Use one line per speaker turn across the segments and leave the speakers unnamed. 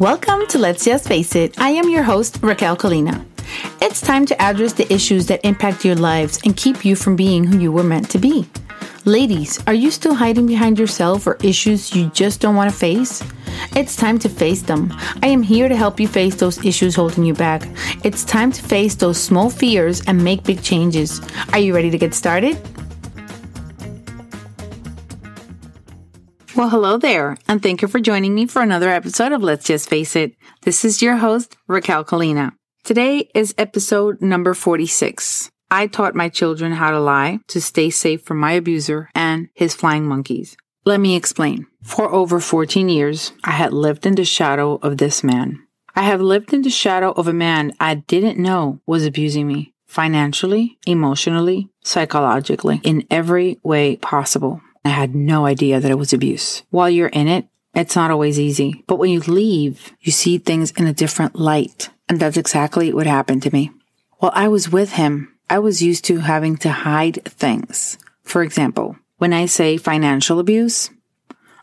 Welcome to Let's Just Face It. I am your host, Raquel Colina. It's time to address the issues that impact your lives and keep you from being who you were meant to be. Ladies, are you still hiding behind yourself or issues you just don't want to face? It's time to face them. I am here to help you face those issues holding you back. It's time to face those small fears and make big changes. Are you ready to get started? Well, hello there, and thank you for joining me for another episode of Let's Just Face It. This is your host, Raquel Colina. Today is episode number 46. I taught my children how to lie to stay safe from my abuser and his flying monkeys. Let me explain. For over 14 years, I had lived in the shadow of this man. I have lived in the shadow of a man I didn't know was abusing me financially, emotionally, psychologically, in every way possible. I had no idea that it was abuse. While you're in it, it's not always easy. But when you leave, you see things in a different light. And that's exactly what happened to me. While I was with him, I was used to having to hide things. For example, when I say financial abuse,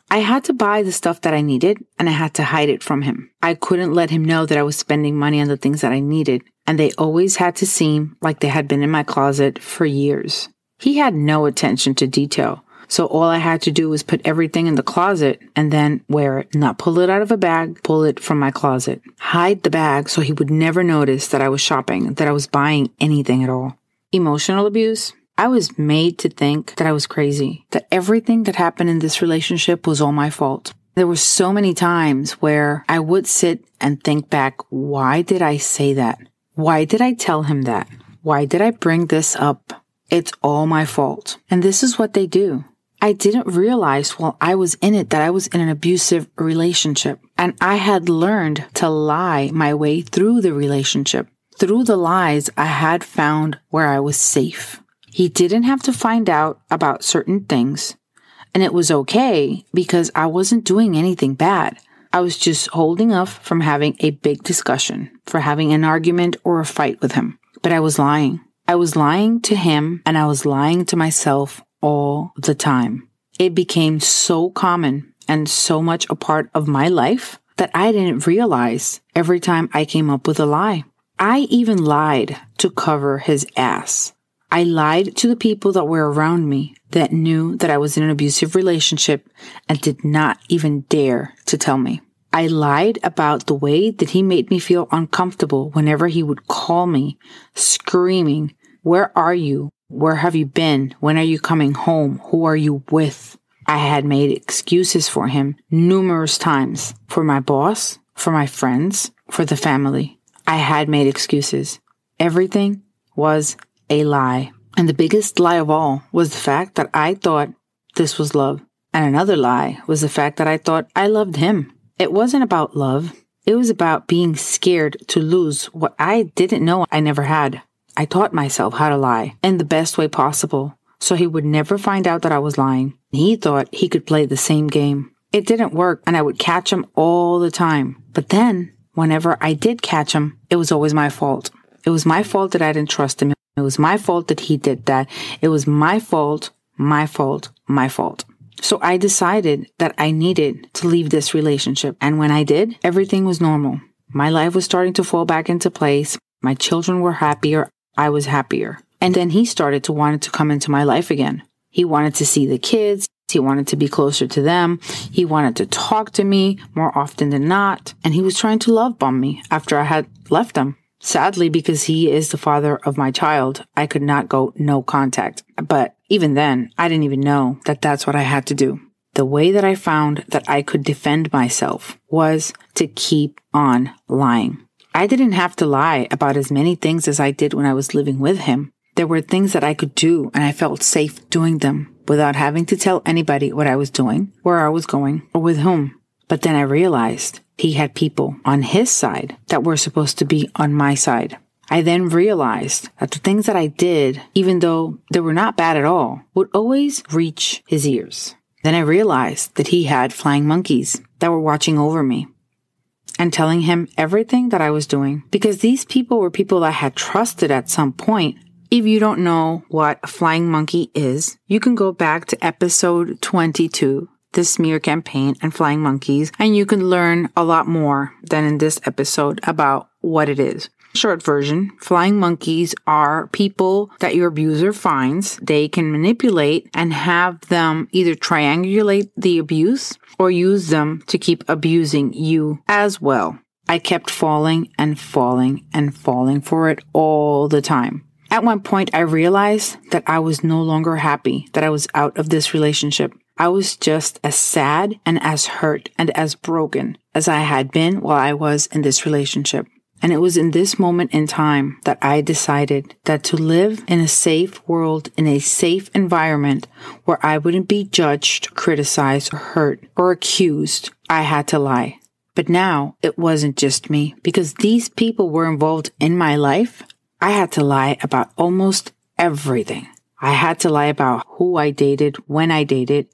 I had to buy the stuff that I needed and I had to hide it from him. I couldn't let him know that I was spending money on the things that I needed, and they always had to seem like they had been in my closet for years. He had no attention to detail. So all I had to do was put everything in the closet and then wear it, not pull it out of a bag, pull it from my closet. Hide the bag so he would never notice that I was shopping, that I was buying anything at all. Emotional abuse. I was made to think that I was crazy, that everything that happened in this relationship was all my fault. There were so many times where I would sit and think back, why did I say that? Why did I tell him that? Why did I bring this up? It's all my fault. And this is what they do. I didn't realize while I was in it that I was in an abusive relationship. And I had learned to lie my way through the relationship. Through the lies, I had found where I was safe. He didn't have to find out about certain things. And it was okay because I wasn't doing anything bad. I was just holding off from having a big discussion, for having an argument or a fight with him. But I was lying. I was lying to him and I was lying to myself all the time. It became so common and so much a part of my life that I didn't realize every time I came up with a lie. I even lied to cover his ass. I lied to the people that were around me that knew that I was in an abusive relationship and did not even dare to tell me. I lied about the way that he made me feel uncomfortable whenever he would call me, screaming, Where are you? Where have you been? When are you coming home? Who are you with? I had made excuses for him numerous times for my boss, for my friends, for the family. I had made excuses. Everything was a lie. And the biggest lie of all was the fact that I thought this was love. And another lie was the fact that I thought I loved him. It wasn't about love. It was about being scared to lose what I didn't know I never had. I taught myself how to lie in the best way possible so he would never find out that I was lying. He thought he could play the same game. It didn't work and I would catch him all the time. But then, whenever I did catch him, it was always my fault. It was my fault that I didn't trust him. It was my fault that he did that. It was my fault, my fault, my fault. So I decided that I needed to leave this relationship. And when I did, everything was normal. My life was starting to fall back into place. My children were happier. I was happier. And then he started to want to come into my life again. He wanted to see the kids. He wanted to be closer to them. He wanted to talk to me more often than not. And he was trying to love bomb me after I had left him. Sadly, because he is the father of my child, I could not go no contact. But even then, I didn't even know that that's what I had to do. The way that I found that I could defend myself was to keep on lying. I didn't have to lie about as many things as I did when I was living with him. There were things that I could do and I felt safe doing them without having to tell anybody what I was doing, where I was going, or with whom. But then I realized he had people on his side that were supposed to be on my side. I then realized that the things that I did, even though they were not bad at all, would always reach his ears. Then I realized that he had flying monkeys that were watching over me and telling him everything that I was doing because these people were people I had trusted at some point. If you don't know what a flying monkey is, you can go back to episode 22. the smear campaign and flying monkeys, and you can learn a lot more than in this episode about what it is. Short version flying monkeys are people that your abuser finds. They can manipulate and have them either triangulate the abuse or use them to keep abusing you as well. I kept falling and falling and falling for it all the time. At one point, I realized that I was no longer happy that I was out of this relationship. I was just as sad and as hurt and as broken as I had been while I was in this relationship. And it was in this moment in time that I decided that to live in a safe world, in a safe environment where I wouldn't be judged, criticized, or hurt, or accused, I had to lie. But now it wasn't just me because these people were involved in my life. I had to lie about almost everything. I had to lie about who I dated, when I dated.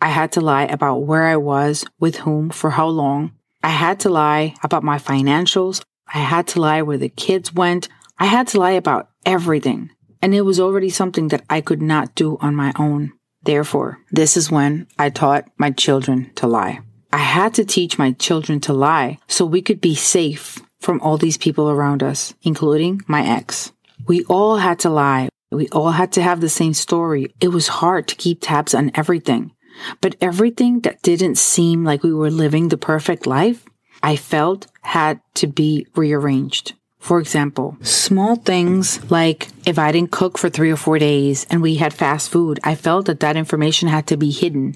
I had to lie about where I was, with whom, for how long. I had to lie about my financials. I had to lie where the kids went. I had to lie about everything. And it was already something that I could not do on my own. Therefore, this is when I taught my children to lie. I had to teach my children to lie so we could be safe from all these people around us, including my ex. We all had to lie. We all had to have the same story. It was hard to keep tabs on everything. But everything that didn't seem like we were living the perfect life, I felt had to be rearranged. For example, small things like if I didn't cook for three or four days and we had fast food, I felt that that information had to be hidden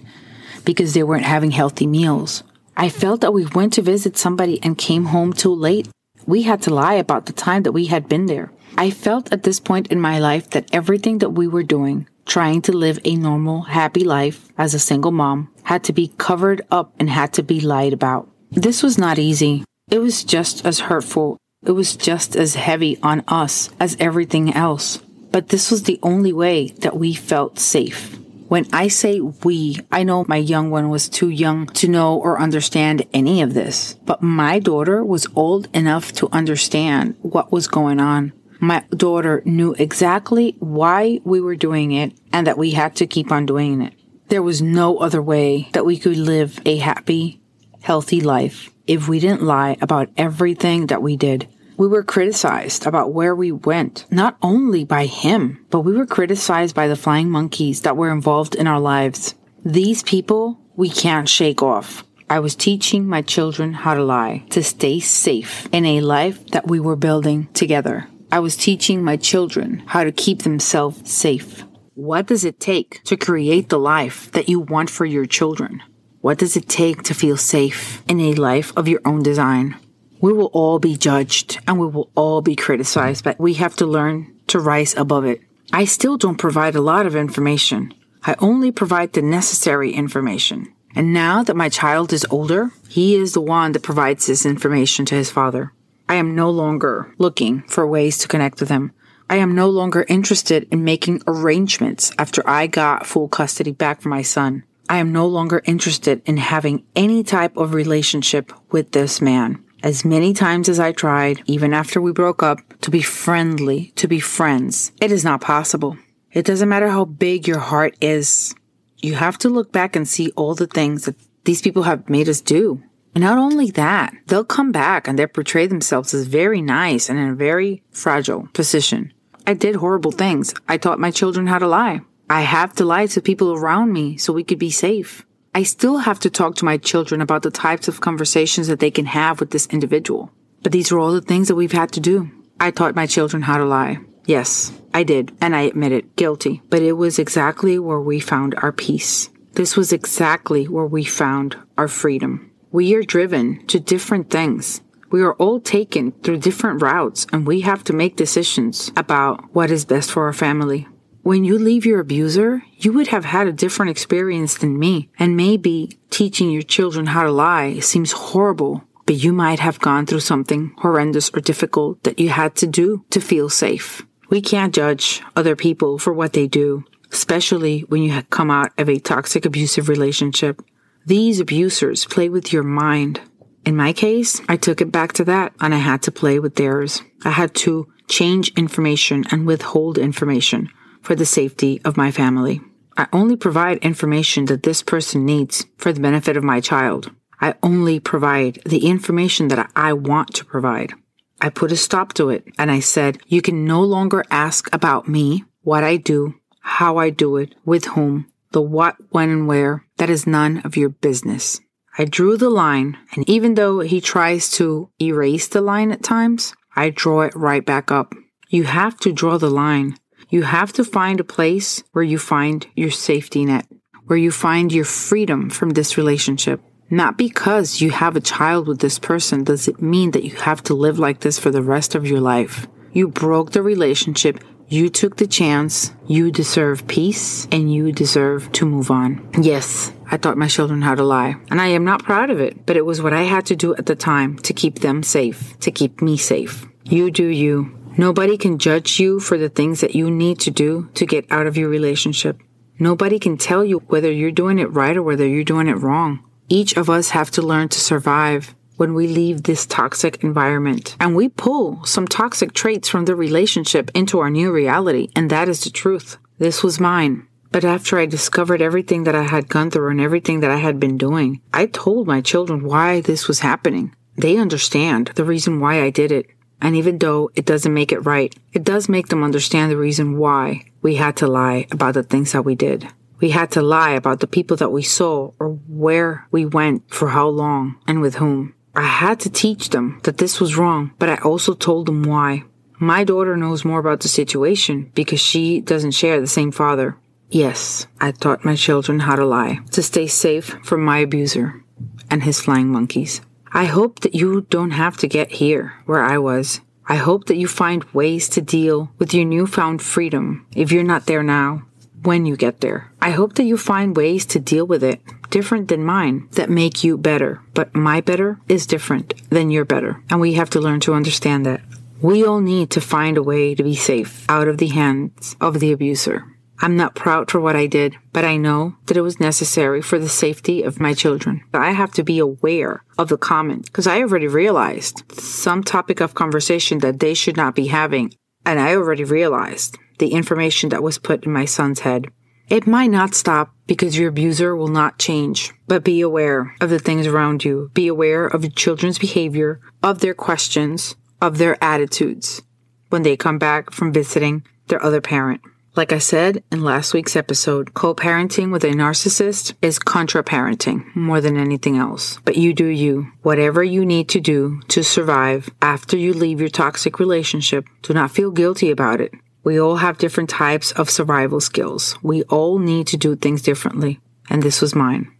because they weren't having healthy meals. I felt that we went to visit somebody and came home too late. We had to lie about the time that we had been there. I felt at this point in my life that everything that we were doing, trying to live a normal, happy life as a single mom, had to be covered up and had to be lied about. This was not easy. It was just as hurtful. It was just as heavy on us as everything else. But this was the only way that we felt safe. When I say we, I know my young one was too young to know or understand any of this, but my daughter was old enough to understand what was going on. My daughter knew exactly why we were doing it and that we had to keep on doing it. There was no other way that we could live a happy, healthy life if we didn't lie about everything that we did. We were criticized about where we went, not only by him, but we were criticized by the flying monkeys that were involved in our lives. These people we can't shake off. I was teaching my children how to lie, to stay safe in a life that we were building together. I was teaching my children how to keep themselves safe. What does it take to create the life that you want for your children? What does it take to feel safe in a life of your own design? We will all be judged and we will all be criticized, but we have to learn to rise above it. I still don't provide a lot of information. I only provide the necessary information. And now that my child is older, he is the one that provides this information to his father. I am no longer looking for ways to connect with him. I am no longer interested in making arrangements after I got full custody back for my son. I am no longer interested in having any type of relationship with this man. As many times as I tried, even after we broke up, to be friendly, to be friends, it is not possible. It doesn't matter how big your heart is. You have to look back and see all the things that these people have made us do. And not only that, they'll come back and they'll portray themselves as very nice and in a very fragile position. I did horrible things. I taught my children how to lie. I have to lie to people around me so we could be safe. I still have to talk to my children about the types of conversations that they can have with this individual. But these are all the things that we've had to do. I taught my children how to lie. Yes, I did, and I admit it, guilty. But it was exactly where we found our peace. This was exactly where we found our freedom. We are driven to different things. We are all taken through different routes, and we have to make decisions about what is best for our family. When you leave your abuser, you would have had a different experience than me, and maybe teaching your children how to lie seems horrible, but you might have gone through something horrendous or difficult that you had to do to feel safe. We can't judge other people for what they do, especially when you come out of a toxic abusive relationship. These abusers play with your mind. In my case, I took it back to that and I had to play with theirs. I had to change information and withhold information for the safety of my family. I only provide information that this person needs for the benefit of my child. I only provide the information that I want to provide. I put a stop to it and I said, you can no longer ask about me, what I do, how I do it, with whom, the what, when, and where. That is none of your business. I drew the line, and even though he tries to erase the line at times, I draw it right back up. You have to draw the line. You have to find a place where you find your safety net, where you find your freedom from this relationship. Not because you have a child with this person does it mean that you have to live like this for the rest of your life. You broke the relationship. You took the chance. You deserve peace and you deserve to move on. Yes, I taught my children how to lie. And I am not proud of it, but it was what I had to do at the time to keep them safe, to keep me safe. You do you. Nobody can judge you for the things that you need to do to get out of your relationship. Nobody can tell you whether you're doing it right or whether you're doing it wrong. Each of us have to learn to survive when we leave this toxic environment. And we pull some toxic traits from the relationship into our new reality, and that is the truth. This was mine. But after I discovered everything that I had gone through and everything that I had been doing, I told my children why this was happening. They understand the reason why I did it. And even though it doesn't make it right, it does make them understand the reason why we had to lie about the things that we did. We had to lie about the people that we saw or where we went for how long and with whom. I had to teach them that this was wrong, but I also told them why. My daughter knows more about the situation because she doesn't share the same father. Yes, I taught my children how to lie to stay safe from my abuser and his flying monkeys. I hope that you don't have to get here where I was. I hope that you find ways to deal with your newfound freedom if you're not there now when you get there. I hope that you find ways to deal with it different than mine that make you better. But my better is different than your better. And we have to learn to understand that. We all need to find a way to be safe out of the hands of the abuser. I'm not proud for what I did, but I know that it was necessary for the safety of my children. But I have to be aware of the comment because I already realized some topic of conversation that they should not be having. And I already realized the information that was put in my son's head. It might not stop because your abuser will not change, but be aware of the things around you. Be aware of your children's behavior, of their questions, of their attitudes when they come back from visiting their other parent. Like I said in last week's episode, co parenting with a narcissist is contra parenting more than anything else. But you do you. Whatever you need to do to survive after you leave your toxic relationship, do not feel guilty about it. We all have different types of survival skills. We all need to do things differently. And this was mine.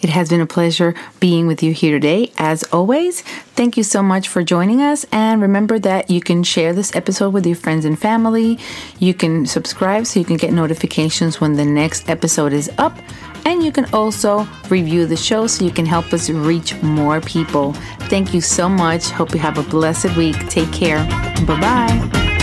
It has been a pleasure being with you here today. As always, thank you so much for joining us. And remember that you can share this episode with your friends and family. You can subscribe so you can get notifications when the next episode is up. And you can also review the show so you can help us reach more people. Thank you so much. Hope you have a blessed week. Take care. Bye bye.